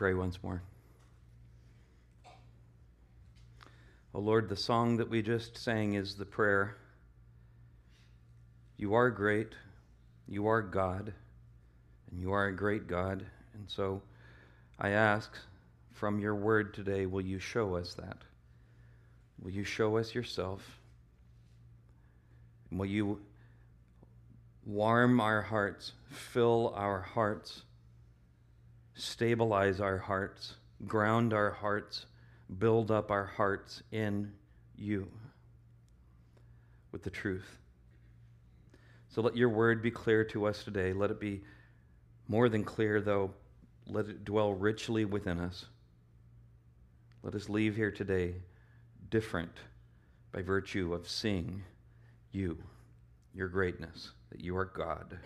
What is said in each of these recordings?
pray once more? Oh Lord, the song that we just sang is the prayer. You are great, you are God, and you are a great God. And so I ask from your word today, will you show us that? Will you show us yourself? And will you warm our hearts, fill our hearts, stabilize our hearts, ground our hearts, build up our hearts in you with the truth? So let your word be clear to us today. Let it be more than clear, though. Let it dwell richly within us. Let us leave here today different by virtue of seeing you, your greatness, that you are God.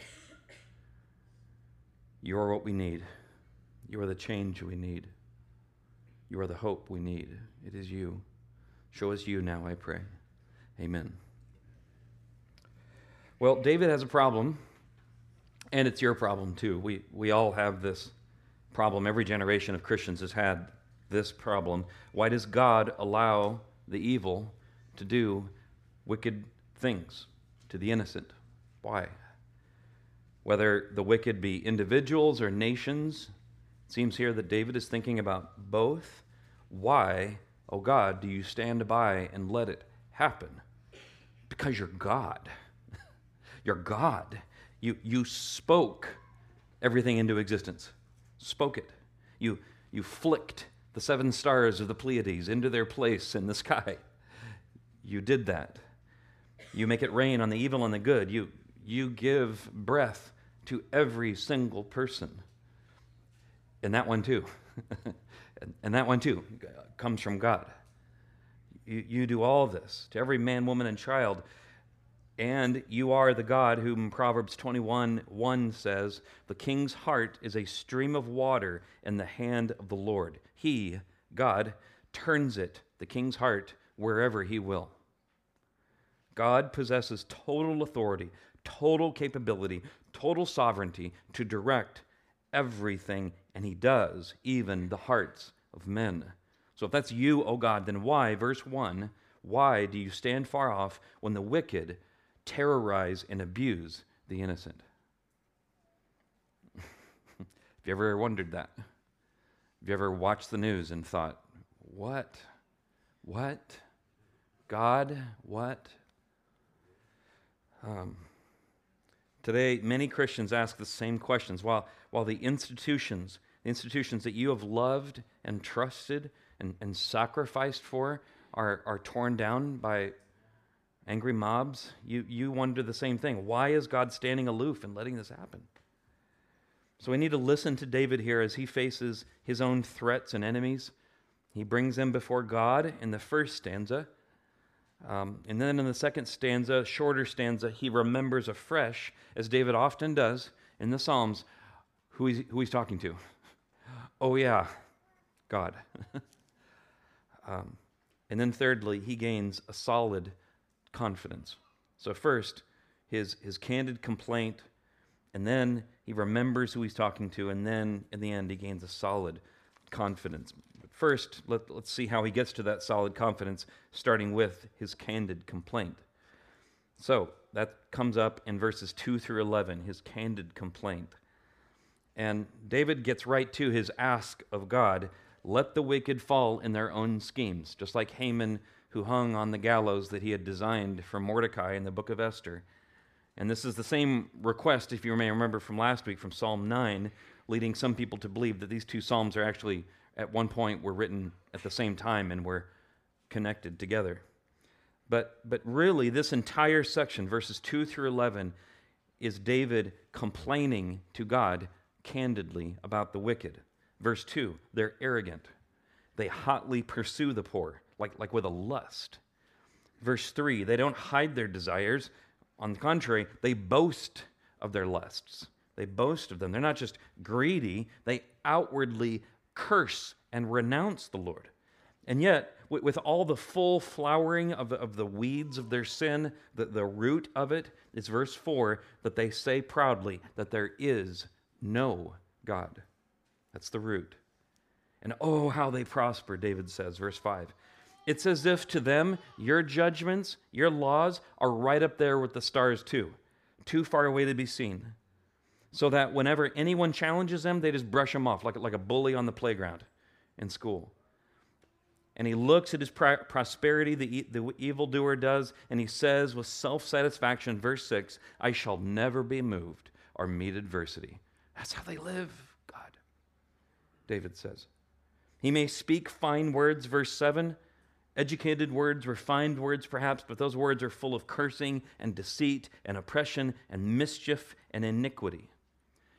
You are what we need. You are the change we need. You are the hope we need. It is you. Show us you now, I pray. Amen. Well, David has a problem, and it's your problem too. We, we all have this problem. Every generation of Christians has had this problem. Why does God allow the evil to do wicked things to the innocent? Why? Whether the wicked be individuals or nations, it seems here that David is thinking about both. Why, oh God, do you stand by and let it happen? Because you're God. You're God. You, you spoke everything into existence. Spoke it. You, you flicked the seven stars of the Pleiades into their place in the sky. You did that. You make it rain on the evil and the good. You, you give breath to every single person. And that one too. and that one too comes from God. You, you do all this to every man, woman, and child. And you are the God whom Proverbs 21 1 says, The king's heart is a stream of water in the hand of the Lord. He, God, turns it, the king's heart, wherever he will. God possesses total authority, total capability, total sovereignty to direct everything, and he does, even the hearts of men. So if that's you, O God, then why, verse 1, why do you stand far off when the wicked terrorize and abuse the innocent. Have you ever wondered that? Have you ever watched the news and thought, what? What? God? What? Um, today, many Christians ask the same questions. While, while the institutions, institutions that you have loved and trusted and, and sacrificed for, are, are torn down by angry mobs, you, you wonder the same thing. Why is God standing aloof and letting this happen? So we need to listen to David here as he faces his own threats and enemies. He brings them before God in the first stanza. Um, and then in the second stanza, shorter stanza, he remembers afresh, as David often does in the Psalms, who he's, who he's talking to. Oh, yeah, God. um, and then thirdly, he gains a solid confidence. So, first, his, his candid complaint, and then he remembers who he's talking to, and then in the end, he gains a solid confidence. But first, let, let's see how he gets to that solid confidence, starting with his candid complaint. So, that comes up in verses 2 through 11, his candid complaint. And David gets right to his ask of God let the wicked fall in their own schemes, just like Haman who hung on the gallows that he had designed for Mordecai in the book of Esther. And this is the same request, if you may remember from last week, from Psalm 9, leading some people to believe that these two Psalms are actually, at one point, were written at the same time and were connected together. But, but really, this entire section, verses 2 through 11, is David complaining to God candidly about the wicked. Verse 2 they're arrogant, they hotly pursue the poor like, like with a lust. Verse 3 they don't hide their desires. On the contrary, they boast of their lusts. They boast of them. They're not just greedy, they outwardly curse and renounce the Lord. And yet, with all the full flowering of of the weeds of their sin, the, the root of it is verse 4 that they say proudly that there is no God. That's the root. And oh, how they prosper, David says, verse 5. It's as if to them, your judgments, your laws are right up there with the stars, too, too far away to be seen. So that whenever anyone challenges them, they just brush them off like, like a bully on the playground in school. And he looks at his prosperity, the, the evildoer does, and he says with self satisfaction, verse 6, I shall never be moved or meet adversity. That's how they live, God, David says. He may speak fine words, verse 7, educated words, refined words perhaps, but those words are full of cursing and deceit and oppression and mischief and iniquity.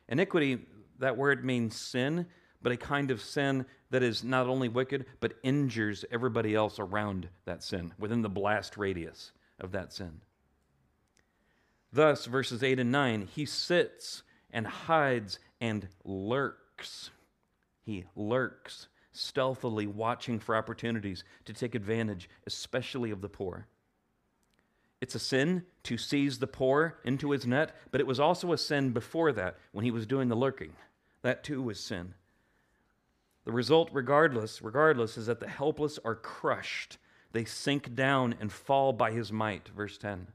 Iniquity, that word means sin, but a kind of sin that is not only wicked, but injures everybody else around that sin, within the blast radius of that sin. Thus, verses 8 and 9, he sits and hides and lurks. He lurks stealthily watching for opportunities to take advantage, especially of the poor. It's a sin to seize the poor into his net, but it was also a sin before that when he was doing the lurking. That too was sin. The result, regardless, regardless, is that the helpless are crushed. They sink down and fall by his might. Verse 10.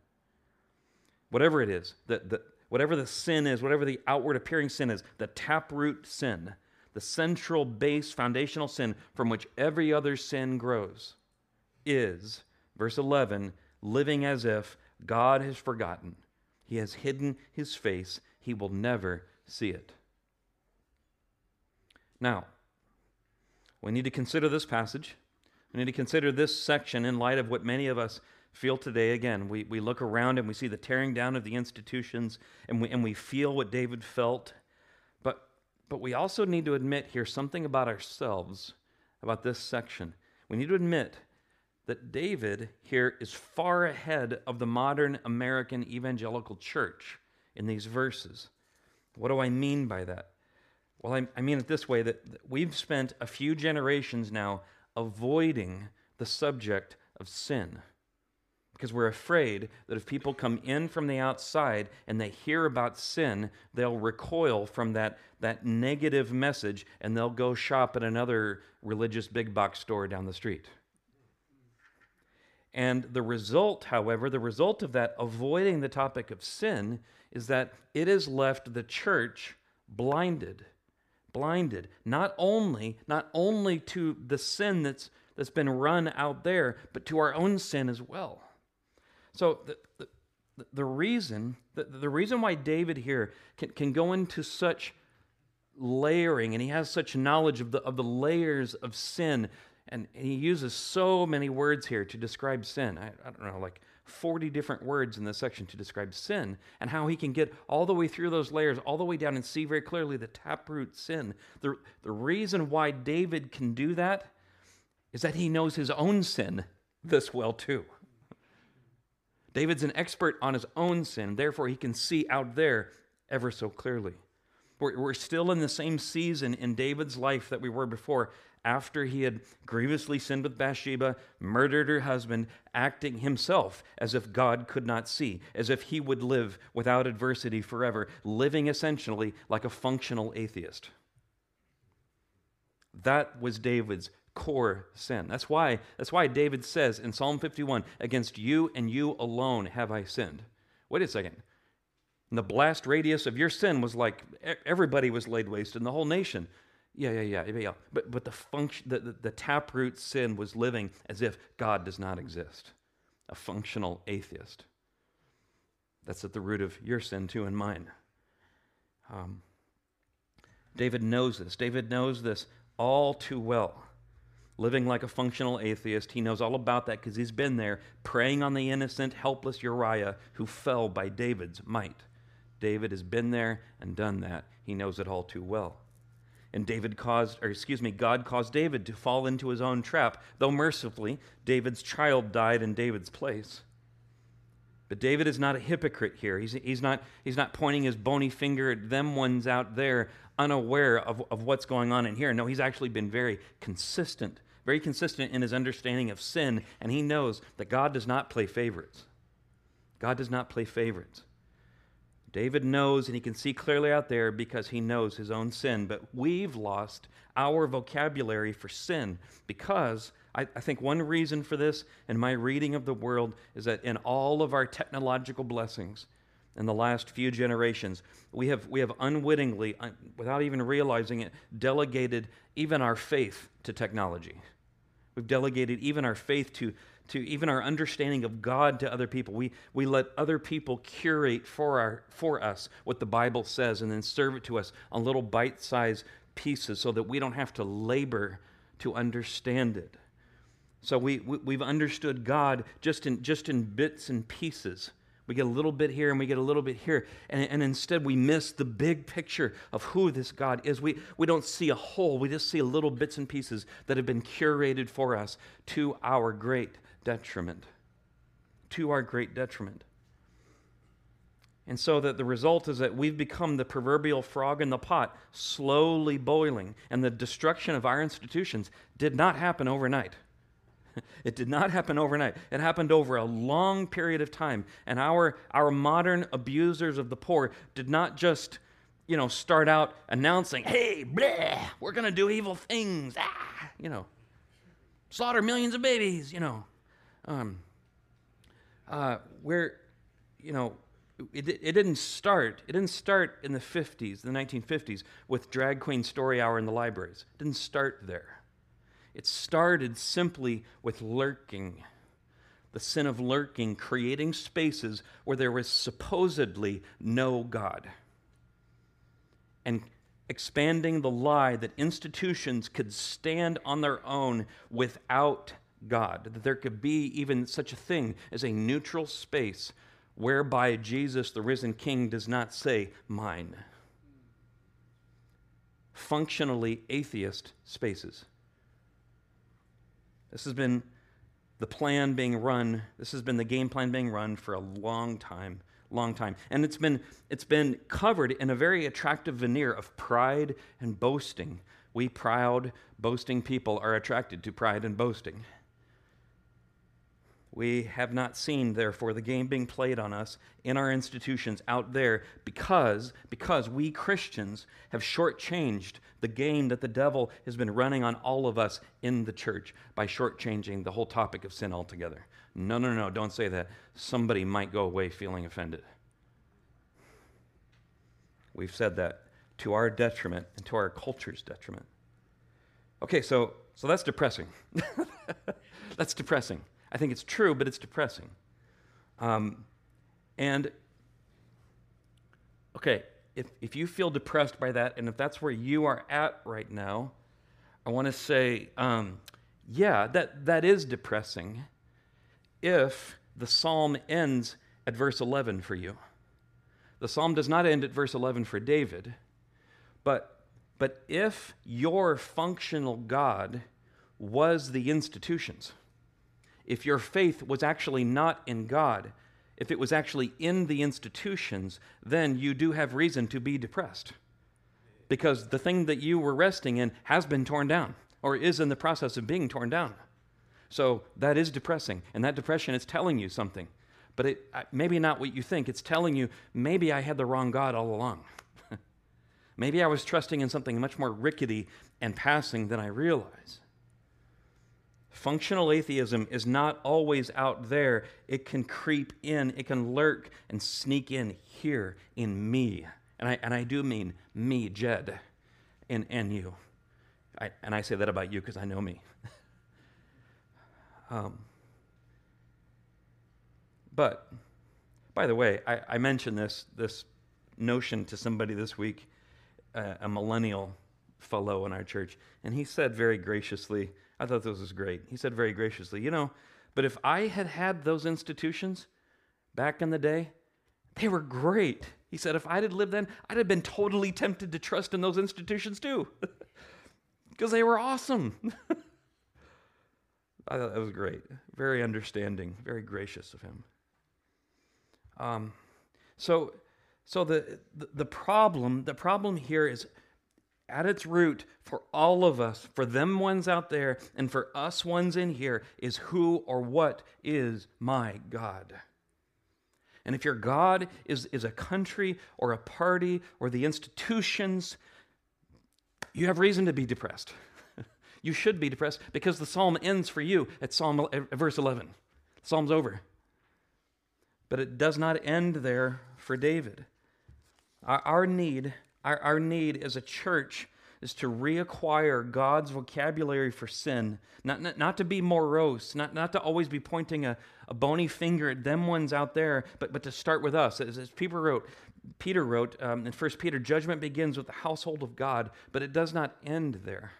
Whatever it is, that the, whatever the sin is, whatever the outward appearing sin is, the taproot sin, the central base foundational sin from which every other sin grows is, verse 11, living as if God has forgotten. He has hidden his face. He will never see it. Now, we need to consider this passage. We need to consider this section in light of what many of us feel today. Again, we, we look around and we see the tearing down of the institutions and we, and we feel what David felt but but we also need to admit here something about ourselves, about this section. We need to admit that David here is far ahead of the modern American evangelical church in these verses. What do I mean by that? Well, I, I mean it this way that we've spent a few generations now avoiding the subject of sin because we're afraid that if people come in from the outside and they hear about sin, they'll recoil from that, that negative message and they'll go shop at another religious big box store down the street. And the result, however, the result of that avoiding the topic of sin is that it has left the church blinded. Blinded, not only, not only to the sin that's, that's been run out there, but to our own sin as well. So the, the, the reason the, the reason why David here can, can go into such layering and he has such knowledge of the, of the layers of sin and, he uses so many words here to describe sin. I, I don't know like 40 different words in this section to describe sin and how he can get all the way through those layers all the way down and see very clearly the taproot sin. The, the reason why david can do that is that he knows his own sin this well too David's an expert on his own sin, therefore, he can see out there ever so clearly. We're, we're still in the same season in David's life that we were before, after he had grievously sinned with Bathsheba, murdered her husband, acting himself as if God could not see, as if he would live without adversity forever, living essentially like a functional atheist. That was David's core sin. That's why, that's why David says in Psalm 51 Against you and you alone have I sinned. Wait a second. And the blast radius of your sin was like everybody was laid waste in the whole nation. Yeah, yeah, yeah, yeah. But, but the, function, the, the, the taproot sin was living as if God does not exist, a functional atheist. That's at the root of your sin, too, and mine. Um, David knows this. David knows this all too well living like a functional atheist. He knows all about that because he's been there preying on the innocent, helpless Uriah who fell by David's might. David has been there and done that. He knows it all too well. And David caused, or excuse me, God caused David to fall into his own trap, though mercifully, David's child died in David's place. But David is not a hypocrite here. He's, he's, not, he's not pointing his bony finger at them ones out there, unaware of, of what's going on in here. No, he's actually been very consistent very consistent in his understanding of sin, and he knows that God does not play favorites. God does not play favorites. David knows and he can see clearly out there because he knows his own sin. But we've lost our vocabulary for sin because I, I, think one reason for this in my reading of the world is that in all of our technological blessings in the last few generations, we have, we have unwittingly, uh, without even realizing it, delegated even our faith to technology. We've delegated even our faith to to even our understanding of God to other people. We, we let other people curate for, our, for us what the Bible says and then serve it to us on little bite sized pieces so that we don't have to labor to understand it. So we, we, have understood God just in, just in bits and pieces. We get a little bit here and we get a little bit here. And, and instead, we miss the big picture of who this God is. We, we don't see a whole, we just see little bits and pieces that have been curated for us to our great detriment. To our great detriment. And so that the result is that we've become the proverbial frog in the pot, slowly boiling. And the destruction of our institutions did not happen overnight. It did not happen overnight. It happened over a long period of time. And our, our modern abusers of the poor did not just, you know, start out announcing, hey, bleh, we're going to do evil things, ah, you know, slaughter millions of babies, you know. Um, uh, where, you know, it, it didn't start. It didn't start in the 50s, the 1950s, with drag queen story hour in the libraries. It didn't start there. It started simply with lurking, the sin of lurking, creating spaces where there was supposedly no God, and expanding the lie that institutions could stand on their own without God, that there could be even such a thing as a neutral space whereby Jesus, the risen King, does not say, mine. Functionally atheist spaces. This has been the plan being run, this has been the game plan being run for a long time long time. And it's been it's been covered in a very attractive veneer of pride and boasting. We proud boasting people are attracted to pride and boasting we have not seen, therefore, the game being played on us in our institutions out there because, because we Christians have shortchanged the game that the devil has been running on all of us in the church by shortchanging the whole topic of sin altogether. No, no, no, don't say that. Somebody might go away feeling offended. We've said that to our detriment and to our culture's detriment. Okay, so, so that's depressing. that's depressing. I think it's true, but it's depressing. Um, and, okay, if, if you feel depressed by that, and if that's where you are at right now, I want to say, um, yeah, that, that is depressing if the psalm ends at verse 11 for you. The psalm does not end at verse 11 for David, but, but if your functional God was the institutions, if your faith was actually not in God, if it was actually in the institutions, then you do have reason to be depressed. Because the thing that you were resting in has been torn down or is in the process of being torn down. So that is depressing. And that depression is telling you something. But it, maybe not what you think. It's telling you maybe I had the wrong God all along. maybe I was trusting in something much more rickety and passing than I realized. Functional atheism is not always out there. It can creep in, it can lurk and sneak in here in me. And I, and I do mean me, Jed, and, and you. I, and I say that about you because I know me. um, but, by the way, I, I, mentioned this, this notion to somebody this week, uh, a millennial fellow in our church, and he said very graciously, I thought this was great. He said very graciously, You know, but if I had had those institutions back in the day, they were great. He said, if I'd had lived then, I'd have been totally tempted to trust in those institutions too, because they were awesome. I thought that was great. Very understanding, very gracious of him. Um, so, so the, the the problem the problem here is at its root for all of us, for them ones out there, and for us ones in here, is who or what is my God. And if your God is, is a country or a party or the institutions, you have reason to be depressed. you should be depressed because the psalm ends for you at Psalm at verse 11. The psalm's over. But it does not end there for David. Our, our need, our, our need as a church is to reacquire God's vocabulary for sin, not, not, not to be morose, not, not to always be pointing a, a bony finger at them ones out there, but, but to start with us. As, as Peter wrote, Peter wrote um, in 1 Peter, judgment begins with the household of God, but it does not end there.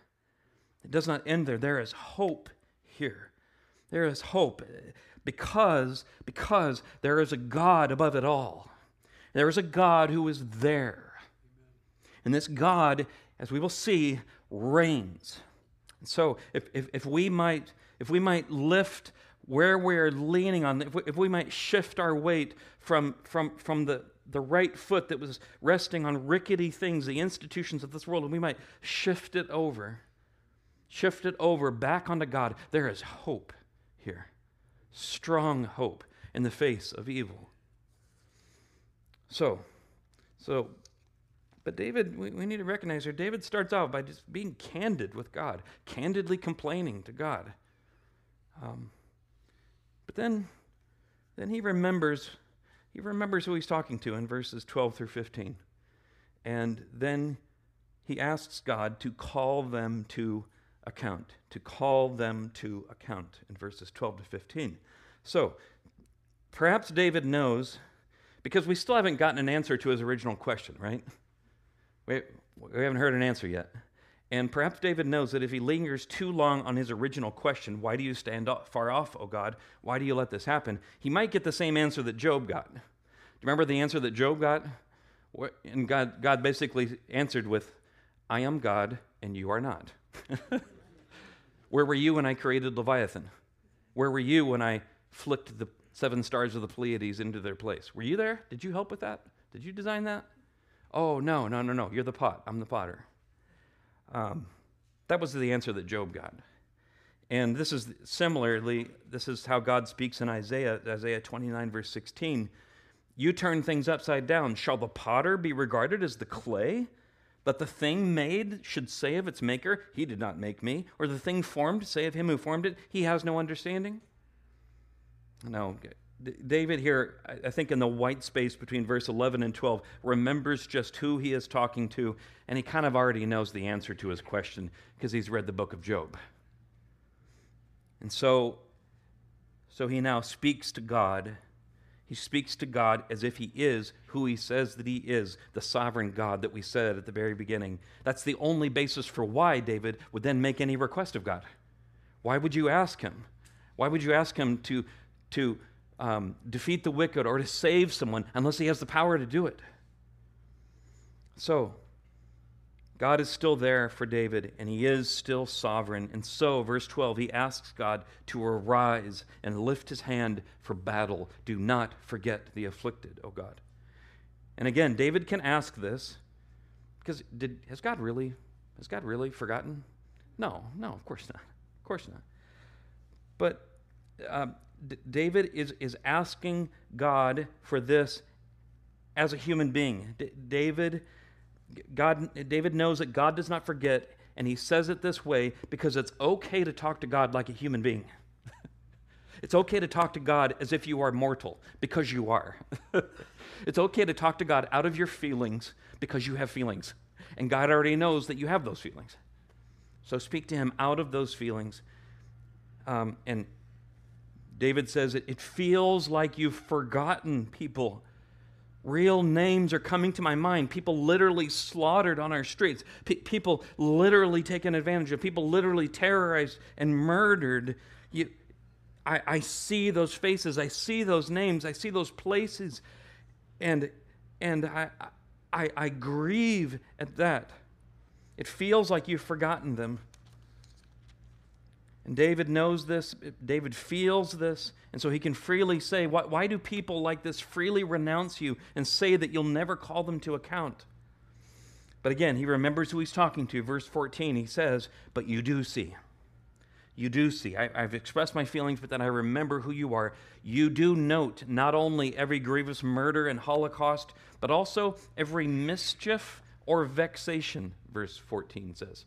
It does not end there. There is hope here. There is hope because, because there is a God above it all. There is a God who is there. And this God as we will see, reigns. And so if, if, if, we might, if we might lift where we're leaning on, if we, if we might shift our weight from, from, from the, the right foot that was resting on rickety things, the institutions of this world, and we might shift it over, shift it over back onto God, there is hope here. Strong hope in the face of evil. So, so but David, we, we need to recognize here, David starts out by just being candid with God, candidly complaining to God. Um, but then, then he remembers, he remembers who he's talking to in verses 12 through 15. And then he asks God to call them to account, to call them to account in verses 12 to 15. So, perhaps David knows, because we still haven't gotten an answer to his original question, right? We, haven't heard an answer yet. And perhaps David knows that if he lingers too long on his original question, why do you stand far off, O God? Why do you let this happen? He might get the same answer that Job got. Do you remember the answer that Job got? And God, God basically answered with, I am God and you are not. Where were you when I created Leviathan? Where were you when I flicked the seven stars of the Pleiades into their place? Were you there? Did you help with that? Did you design that? Oh, no, no, no, no. You're the pot. I'm the potter. Um, that was the answer that Job got. And this is similarly, this is how God speaks in Isaiah, Isaiah 29, verse 16. You turn things upside down. Shall the potter be regarded as the clay? That the thing made should say of its maker, He did not make me, or the thing formed say of him who formed it, He has no understanding? No, David here, I think in the white space between verse 11 and 12, remembers just who he is talking to, and he kind of already knows the answer to his question because he's read the book of Job. And so, so he now speaks to God. He speaks to God as if he is who he says that he is, the sovereign God that we said at the very beginning. That's the only basis for why David would then make any request of God. Why would you ask him? Why would you ask him to, to um, defeat the wicked or to save someone unless he has the power to do it. So, God is still there for David, and he is still sovereign. And so, verse 12, he asks God to arise and lift his hand for battle. Do not forget the afflicted, O God. And again, David can ask this because did, has God really has God really forgotten? No, no, of course not. Of course not. But um, D- David is, is asking God for this as a human being. D- David, God, David knows that God does not forget, and he says it this way because it's okay to talk to God like a human being. it's okay to talk to God as if you are mortal, because you are. it's okay to talk to God out of your feelings because you have feelings. And God already knows that you have those feelings. So speak to him out of those feelings um, and David says it, it feels like you've forgotten people. Real names are coming to my mind. People literally slaughtered on our streets. P- people literally taken advantage of. People literally terrorized and murdered. You, I, I see those faces. I see those names. I see those places. And, and I, I, I grieve at that. It feels like you've forgotten them. And David knows this, David feels this, and so he can freely say, why, why, do people like this freely renounce you and say that you'll never call them to account? But again, he remembers who he's talking to. Verse 14, he says, But you do see. you do see. I, have expressed my feelings, but then I remember who you are. You do note not only every grievous murder and holocaust, but also every mischief or vexation, verse 14 says.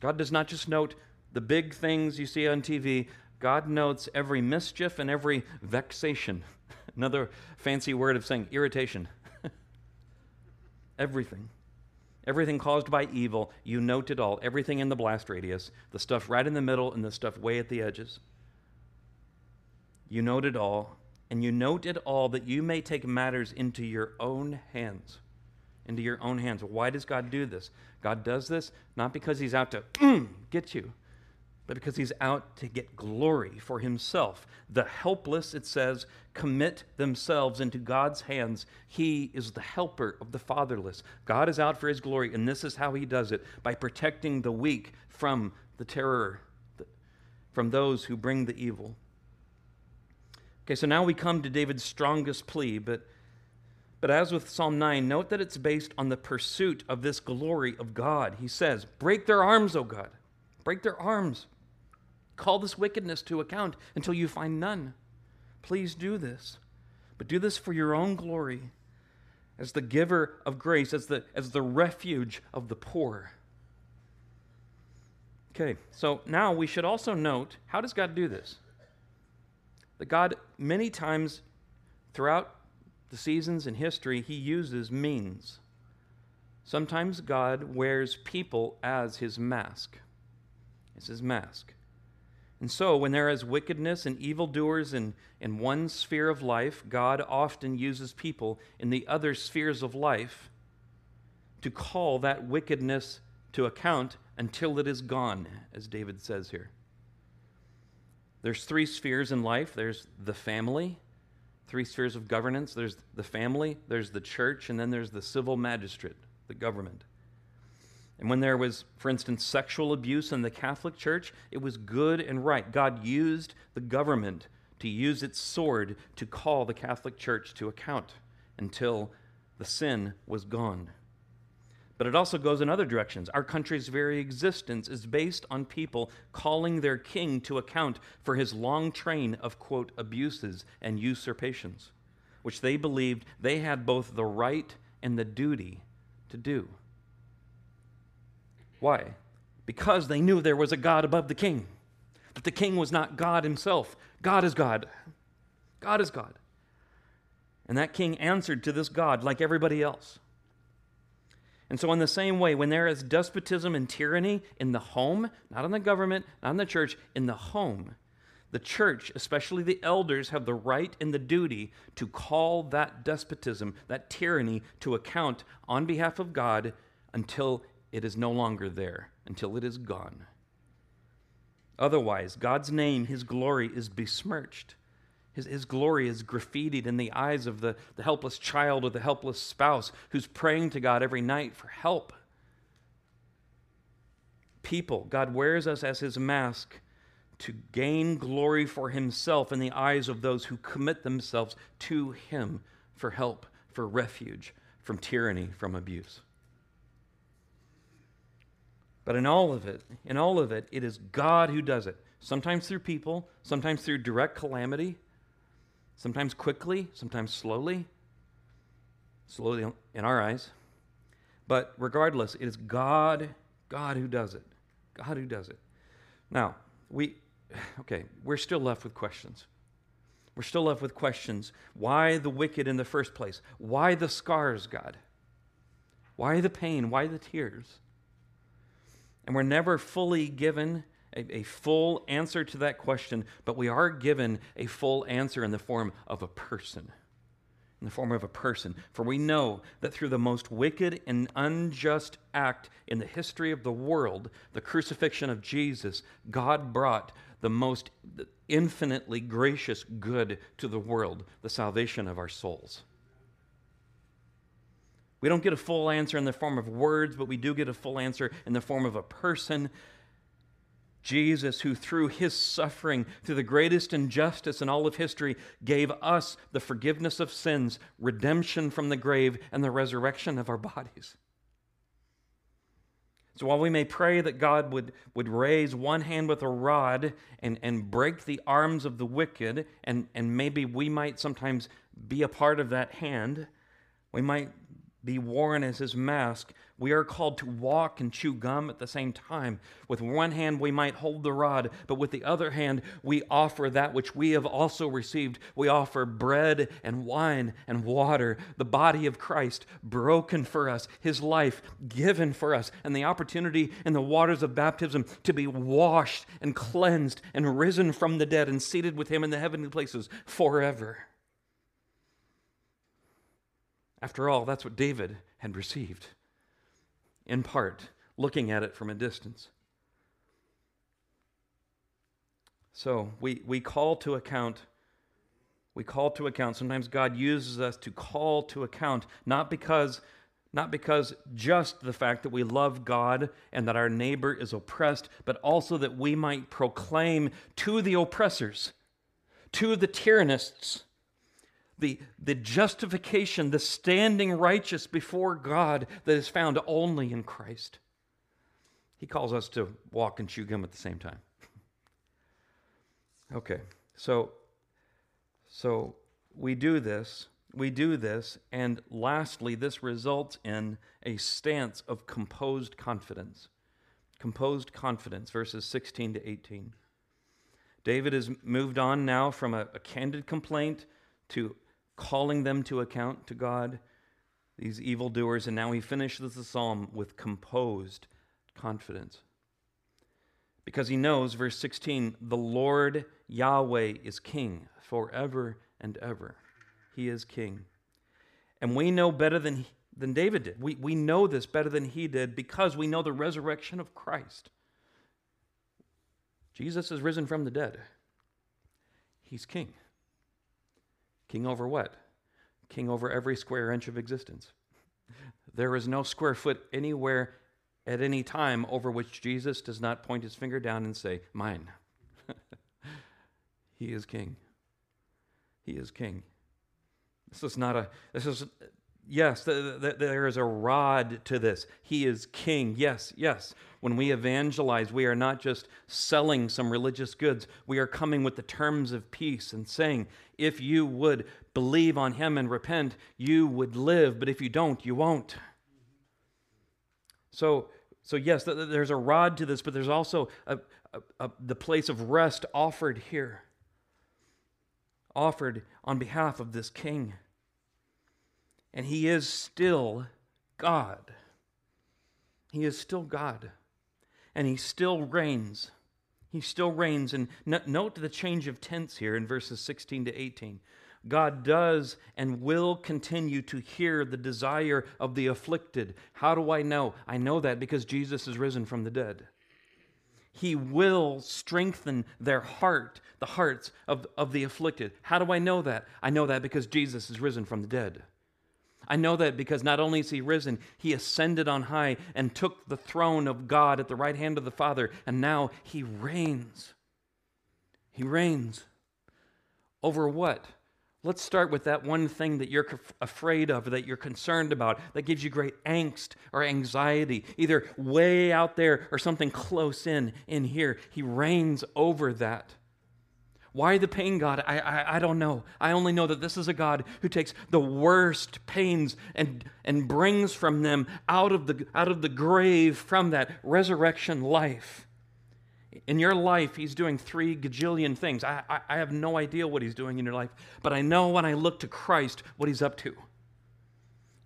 God does not just note the big things you see on TV, God notes every mischief and every vexation. Another fancy word of saying irritation. Everything. Everything caused by evil, you note it all. Everything in the blast radius, the stuff right in the middle and the stuff way at the edges. You note it all, and you note it all that you may take matters into your own hands. Into your own hands. Why does God do this? God does this not because He's out to get you, but because he's out to get glory for himself. The helpless, it says, commit themselves into God's hands. He is the helper of the fatherless. God is out for his glory, and this is how he does it by protecting the weak from the terror, from those who bring the evil. Okay, so now we come to David's strongest plea, but, but as with Psalm 9, note that it's based on the pursuit of this glory of God. He says, Break their arms, O God. Break their arms. Call this wickedness to account until you find none. Please do this. But do this for your own glory, as the giver of grace, as the, as the refuge of the poor. Okay, so now we should also note how does God do this? That God, many times throughout the seasons in history, he uses means. Sometimes God wears people as his mask. It's his mask. And so, when there is wickedness and evildoers in, in one sphere of life, God often uses people in the other spheres of life to call that wickedness to account until it is gone, as David says here. There's three spheres in life there's the family, three spheres of governance. There's the family, there's the church, and then there's the civil magistrate, the government. And when there was, for instance, sexual abuse in the Catholic Church, it was good and right. God used the government to use its sword to call the Catholic Church to account until the sin was gone. But it also goes in other directions. Our country's very existence is based on people calling their king to account for his long train of, quote, abuses and usurpations, which they believed they had both the right and the duty to do. Why? Because they knew there was a God above the king, that the king was not God himself. God is God. God is God. And that king answered to this God like everybody else. And so, in the same way, when there is despotism and tyranny in the home, not in the government, not in the church, in the home, the church, especially the elders, have the right and the duty to call that despotism, that tyranny, to account on behalf of God until it is no longer there until it is gone. Otherwise, God's name, His glory, is besmirched. His, his glory is graffitied in the eyes of the, the helpless child or the helpless spouse who's praying to God every night for help. People, God wears us as His mask to gain glory for Himself in the eyes of those who commit themselves to Him for help, for refuge from tyranny, from abuse. But in all of it, in all of it, it is God who does it. Sometimes through people, sometimes through direct calamity, sometimes quickly, sometimes slowly, slowly in our eyes. But regardless, it is God, God who does it. God who does it. Now, we, okay, we're still left with questions. We're still left with questions. Why the wicked in the first place? Why the scars, God? Why the pain? Why the tears? And we're never fully given a, a, full answer to that question, but we are given a full answer in the form of a person. In the form of a person. For we know that through the most wicked and unjust act in the history of the world, the crucifixion of Jesus, God brought the most infinitely gracious good to the world, the salvation of our souls. We don't get a full answer in the form of words, but we do get a full answer in the form of a person. Jesus, who through his suffering, through the greatest injustice in all of history, gave us the forgiveness of sins, redemption from the grave, and the resurrection of our bodies. So while we may pray that God would, would raise one hand with a rod and, and break the arms of the wicked, and, and maybe we might sometimes be a part of that hand, we might be worn as his mask. We are called to walk and chew gum at the same time. With one hand, we might hold the rod, but with the other hand, we offer that which we have also received. We offer bread and wine and water, the body of Christ broken for us, his life given for us, and the opportunity in the waters of baptism to be washed and cleansed and risen from the dead and seated with him in the heavenly places forever. After all, that's what David had received, in part, looking at it from a distance. So we, we call to account. We call to account. Sometimes God uses us to call to account, not because, not because just the fact that we love God and that our neighbor is oppressed, but also that we might proclaim to the oppressors, to the tyrannists, the, the justification, the standing righteous before God that is found only in Christ. He calls us to walk and chew gum at the same time. okay, so so we do this, we do this, and lastly, this results in a stance of composed confidence. Composed confidence, verses 16 to 18. David has moved on now from a, a candid complaint to calling them to account to God, these evildoers, and now he finishes the psalm with composed confidence. Because he knows, verse 16, the Lord Yahweh is king forever and ever. He is king. And we know better than, than David did. We, we know this better than he did because we know the resurrection of Christ. Jesus is risen from the dead. He's king. King over what? King over every square inch of existence. There is no square foot anywhere at any time over which Jesus does not point his finger down and say, Mine. he is king. He is king. This is not a, this is, yes, there is a rod to this. He is king. Yes, yes. When we evangelize, we are not just selling some religious goods, we are coming with the terms of peace and saying, if you would believe on him and repent, you would live, but if you don't, you won't. So, so yes, there's a rod to this, but there's also a, a, a, the place of rest offered here, offered on behalf of this king. And he is still God. He is still God. And he still reigns. He still reigns. And note the change of tense here in verses 16 to 18. God does and will continue to hear the desire of the afflicted. How do I know? I know that because Jesus is risen from the dead. He will strengthen their heart, the hearts of, of the afflicted. How do I know that? I know that because Jesus is risen from the dead. I know that because not only is he risen, he ascended on high and took the throne of God at the right hand of the Father, and now he reigns. He reigns. Over what? Let's start with that one thing that you're afraid of, that you're concerned about, that gives you great angst or anxiety, either way out there or something close in, in here. He reigns over that. Why the pain God? I, I, I, don't know. I only know that this is a God who takes the worst pains and, and brings from them out of, the, out of the grave from that resurrection life. In your life, He's doing three gajillion things. I, I, I have no idea what He's doing in your life, but I know when I look to Christ what He's up to.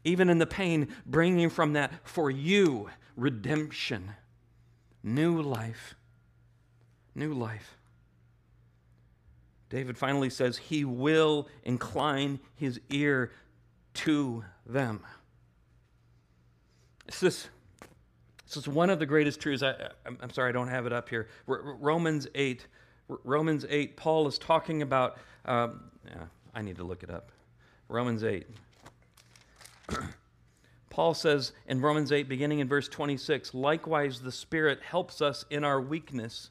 Even in the pain, bringing from that for you redemption, new life, new life. David finally says, He will incline his ear to them. It's This is, this is one of the greatest truths. I, am sorry, I don't have it up here. Romans 8. Romans 8, Paul is talking about. Um, yeah, I need to look it up. Romans 8. Paul says in Romans 8, beginning in verse 26, likewise the Spirit helps us in our weakness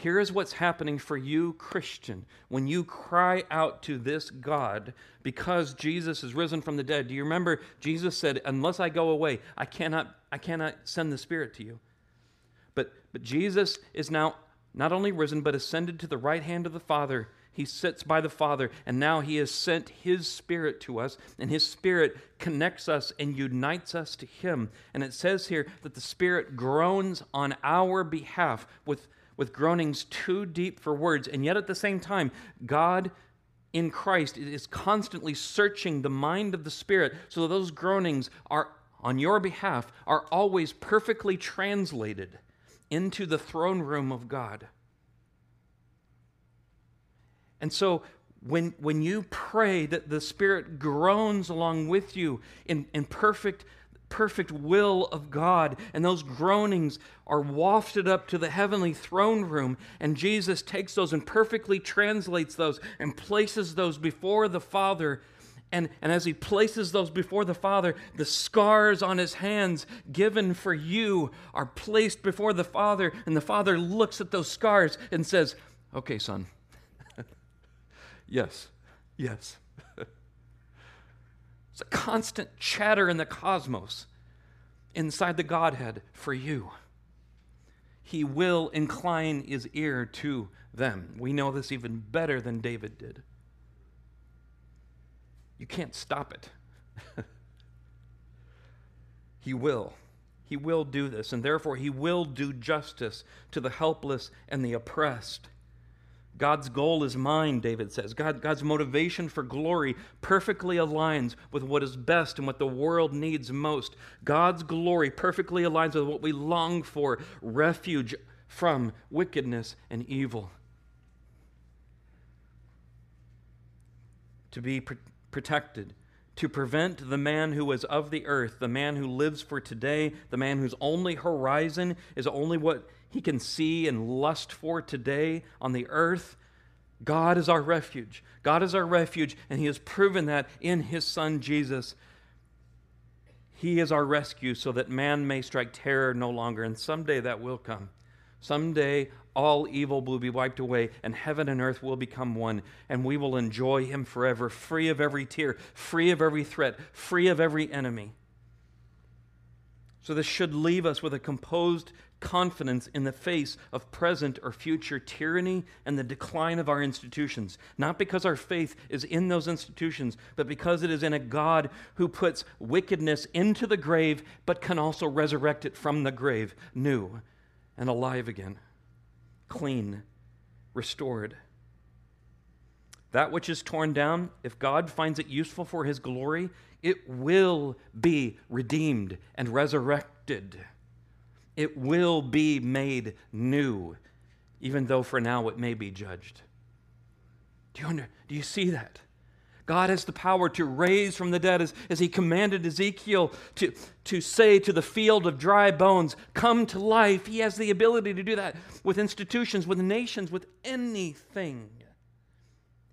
Here is what's happening for you, Christian, when you cry out to this God because Jesus is risen from the dead. Do you remember Jesus said, Unless I go away, I cannot, I cannot send the Spirit to you. But, but Jesus is now not only risen, but ascended to the right hand of the Father. He sits by the Father, and now He has sent His Spirit to us, and His Spirit connects us and unites us to Him. And it says here that the Spirit groans on our behalf with, with groanings too deep for words, and yet at the same time, God in Christ is constantly searching the mind of the Spirit so that those groanings are on your behalf are always perfectly translated into the throne room of God. And so when, when you pray that the Spirit groans along with you in, in perfect, perfect will of God, and those groanings are wafted up to the heavenly throne room, and Jesus takes those and perfectly translates those and places those before the Father and, and as he places those before the Father, the scars on his hands given for you are placed before the Father. And the Father looks at those scars and says, Okay, son. yes, yes. It's a constant chatter in the cosmos inside the Godhead for you. He will incline his ear to them. We know this even better than David did. You can't stop it. he will. He will do this, and therefore he will do justice to the helpless and the oppressed. God's goal is mine, David says. God, God's motivation for glory perfectly aligns with what is best and what the world needs most. God's glory perfectly aligns with what we long for refuge from wickedness and evil. To be protected, to prevent the man who is of the earth, the man who lives for today, the man whose only horizon is only what he can see and lust for today on the earth. God is our refuge. God is our refuge, and He has proven that in His Son Jesus. He is our rescue so that man may strike terror no longer, and someday that will come. Someday all evil will be wiped away, and heaven and earth will become one, and we will enjoy him forever, free of every tear, free of every threat, free of every enemy. So, this should leave us with a composed confidence in the face of present or future tyranny and the decline of our institutions. Not because our faith is in those institutions, but because it is in a God who puts wickedness into the grave, but can also resurrect it from the grave, new and alive again clean, restored. That which is torn down, if God finds it useful for his glory, it will be redeemed and resurrected. It will be made new, even though for now it may be judged. Do you, under, do you see that? God has the power to raise from the dead, as, as he commanded Ezekiel to, to say to the field of dry bones, Come to life. He has the ability to do that with institutions, with nations, with anything.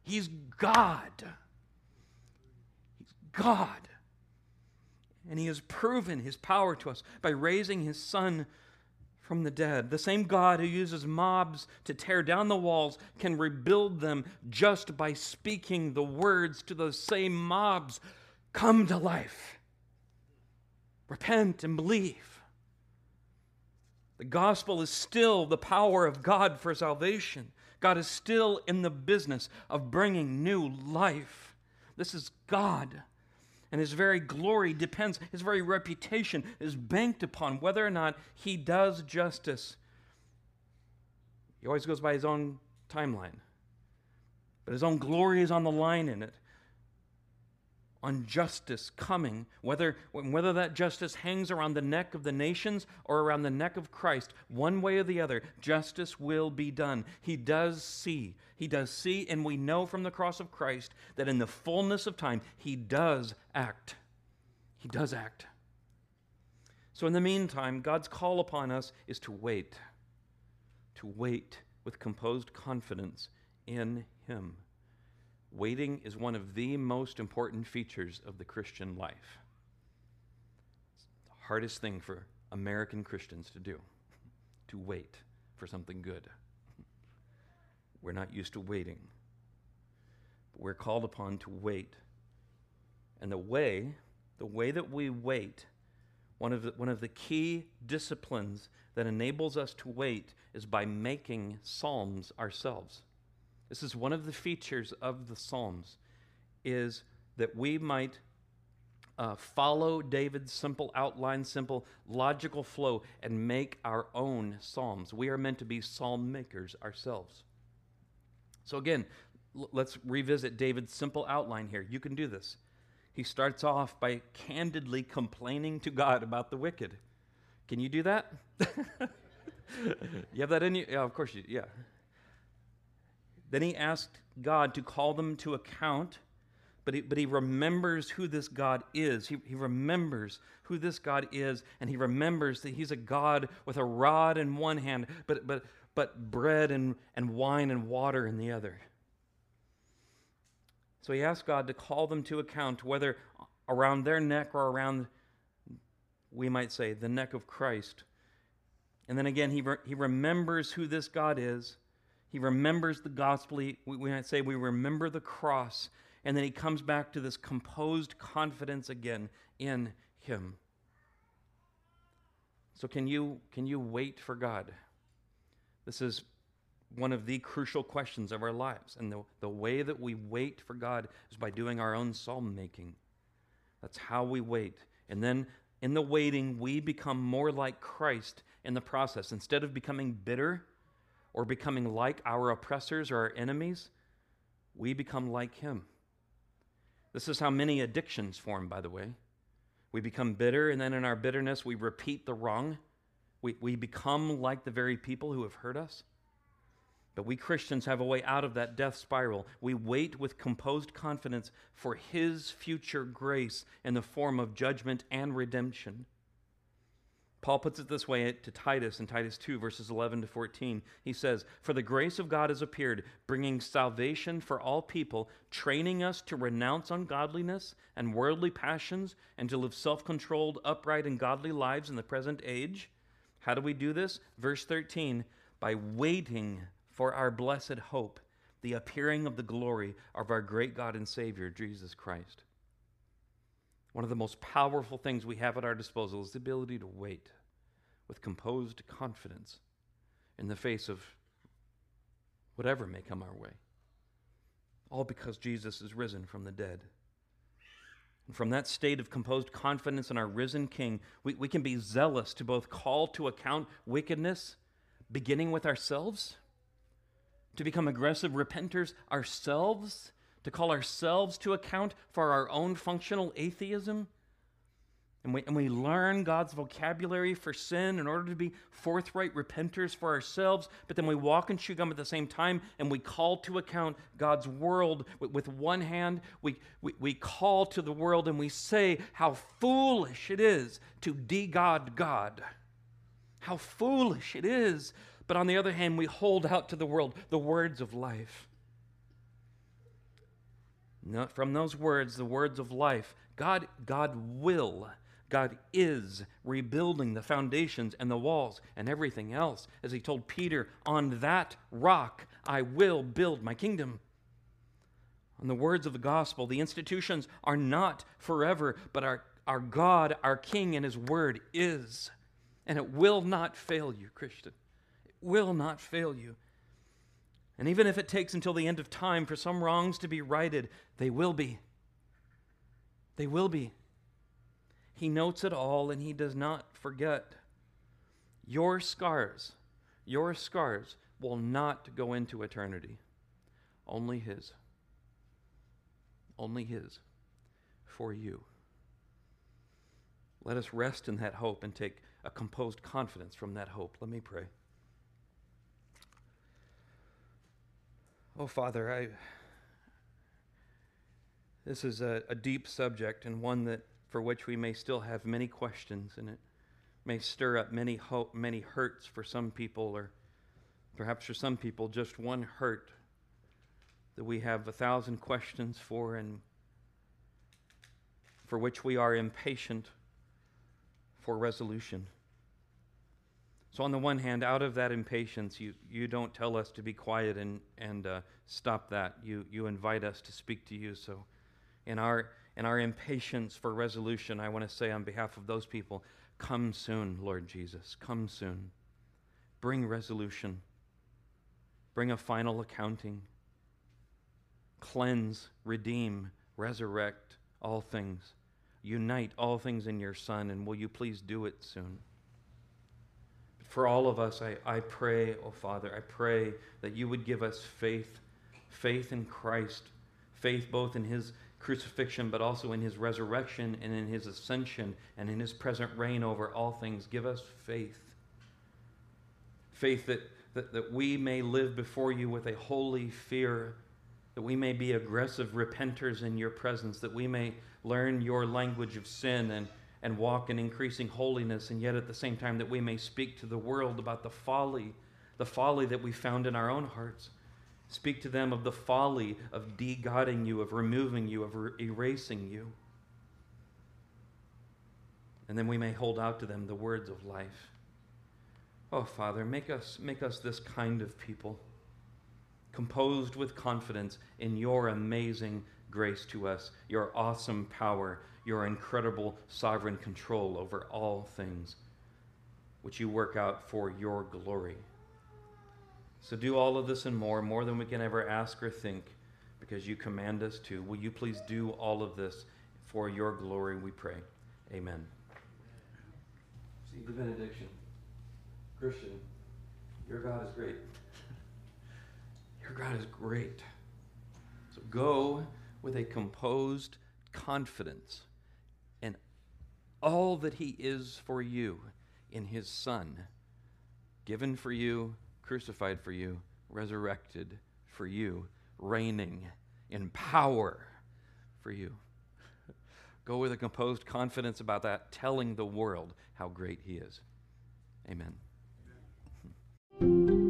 He's God. He's God. And he has proven his power to us by raising his son from the dead. The same God who uses mobs to tear down the walls can rebuild them just by speaking the words to those same mobs come to life. Repent and believe. The gospel is still the power of God for salvation. God is still in the business of bringing new life. This is God and his very glory depends, his very reputation is banked upon whether or not he does justice. He always goes by his own timeline, but his own glory is on the line in it on justice coming, whether, whether that justice hangs around the neck of the nations or around the neck of Christ, one way or the other, justice will be done. He does see. He does see, and we know from the cross of Christ that in the fullness of time, He does act. He does act. So, in the meantime, God's call upon us is to wait, to wait with composed confidence in Him. Waiting is one of the most important features of the Christian life. It's the hardest thing for American Christians to do, to wait for something good. We're not used to waiting. But we're called upon to wait. And the way, the way that we wait, one of the, one of the key disciplines that enables us to wait is by making psalms ourselves. This is one of the features of the psalms is that we might uh, follow David's simple outline, simple logical flow, and make our own psalms. We are meant to be psalm makers ourselves. So, again, l- let's revisit David's simple outline here. You can do this. He starts off by candidly complaining to God about the wicked. Can you do that? you have that in you? Yeah, of course you, yeah. Then he asked God to call them to account, but he, but he remembers who this God is. He, he remembers who this God is, and he remembers that he's a God with a rod in one hand, but, but, but bread and, and wine and water in the other. So he asked God to call them to account, whether around their neck or around, we might say, the neck of Christ. And then again, he, re- he remembers who this God is. He remembers the gospel. We, we might say we remember the cross. And then he comes back to this composed confidence again in him. So can you can you wait for God? This is one of the crucial questions of our lives. And the, the way that we wait for God is by doing our own psalm making. That's how we wait. And then in the waiting, we become more like Christ in the process. Instead of becoming bitter or becoming like our oppressors or our enemies, we become like Him. This is how many addictions form, by the way. We become bitter, and then in our bitterness, we repeat the wrong. We, we become like the very people who have hurt us. But we Christians have a way out of that death spiral. We wait with composed confidence for His future grace in the form of judgment and redemption. Paul puts it this way to Titus in Titus 2, verses 11 to 14. He says, For the grace of God has appeared, bringing salvation for all people, training us to renounce ungodliness and worldly passions, and to live self controlled, upright, and godly lives in the present age. How do we do this? Verse 13, by waiting for our blessed hope, the appearing of the glory of our great God and Savior, Jesus Christ. One of the most powerful things we have at our disposal is the ability to wait with composed confidence in the face of whatever may come our way. All because Jesus is risen from the dead. And from that state of composed confidence in our risen King, we, we can be zealous to both call to account wickedness, beginning with ourselves to become aggressive repenters ourselves, to call ourselves to account for our own functional atheism. And we, and we learn God's vocabulary for sin in order to be forthright repenters for ourselves, but then we walk and chew gum at the same time and we call to account God's world with, one hand. We, we, we call to the world and we say how foolish it is to de God God. How foolish it is but on the other hand, we hold out to the world the words of life. Not From those words, the words of life, God, God will, God is rebuilding the foundations and the walls and everything else. As he told Peter, on that rock I will build my kingdom. On the words of the gospel, the institutions are not forever, but our, our God, our King, and his word is. And it will not fail you, Christian It will not fail you. And even if it takes until the end of time for some wrongs to be righted, they will be. They will be. He notes it all and he does not forget. Your scars, your scars will not go into eternity. Only his. Only his for you. Let us rest in that hope and take a composed confidence from that hope. Let me pray. Oh, Father, I, this is a, a deep subject and one that for which we may still have many questions, and it may stir up many hope, many hurts for some people, or perhaps for some people just one hurt that we have a thousand questions for and for which we are impatient for resolution. So, on the one hand, out of that impatience, you, you don't tell us to be quiet and, and uh, stop that. You, you invite us to speak to you. So, in our, in our impatience for resolution, I want to say on behalf of those people, come soon, Lord Jesus. Come soon. Bring resolution. Bring a final accounting. Cleanse, redeem, resurrect all things. Unite all things in your Son, and will you please do it soon? For all of us, I, I pray, oh Father, I pray that you would give us faith, faith in Christ, faith both in his crucifixion, but also in his resurrection and in his ascension and in his present reign over all things. Give us faith. Faith that, that, that we may live before you with a holy fear, that we may be aggressive repenters in your presence, that we may learn your language of sin and, and walk in increasing holiness, and yet at the same time that we may speak to the world about the folly, the folly that we found in our own hearts. Speak to them of the folly of de-godding you, of removing you, of er- erasing you. And then we may hold out to them the words of life. Oh, Father, make us, make us this kind of people, composed with confidence in your amazing grace to us, your awesome power, your incredible sovereign control over all things, which you work out for your glory. So do all of this and more, more than we can ever ask or think, because you command us to. Will you please do all of this for your glory, we pray. Amen. See the benediction. Christian, your God is great. Your God is great. So go with a composed confidence in all that He is for you in His Son, given for you, crucified for you, resurrected for you, reigning in power for you. Go with a composed confidence about that, telling the world how great he is. Amen. Amen.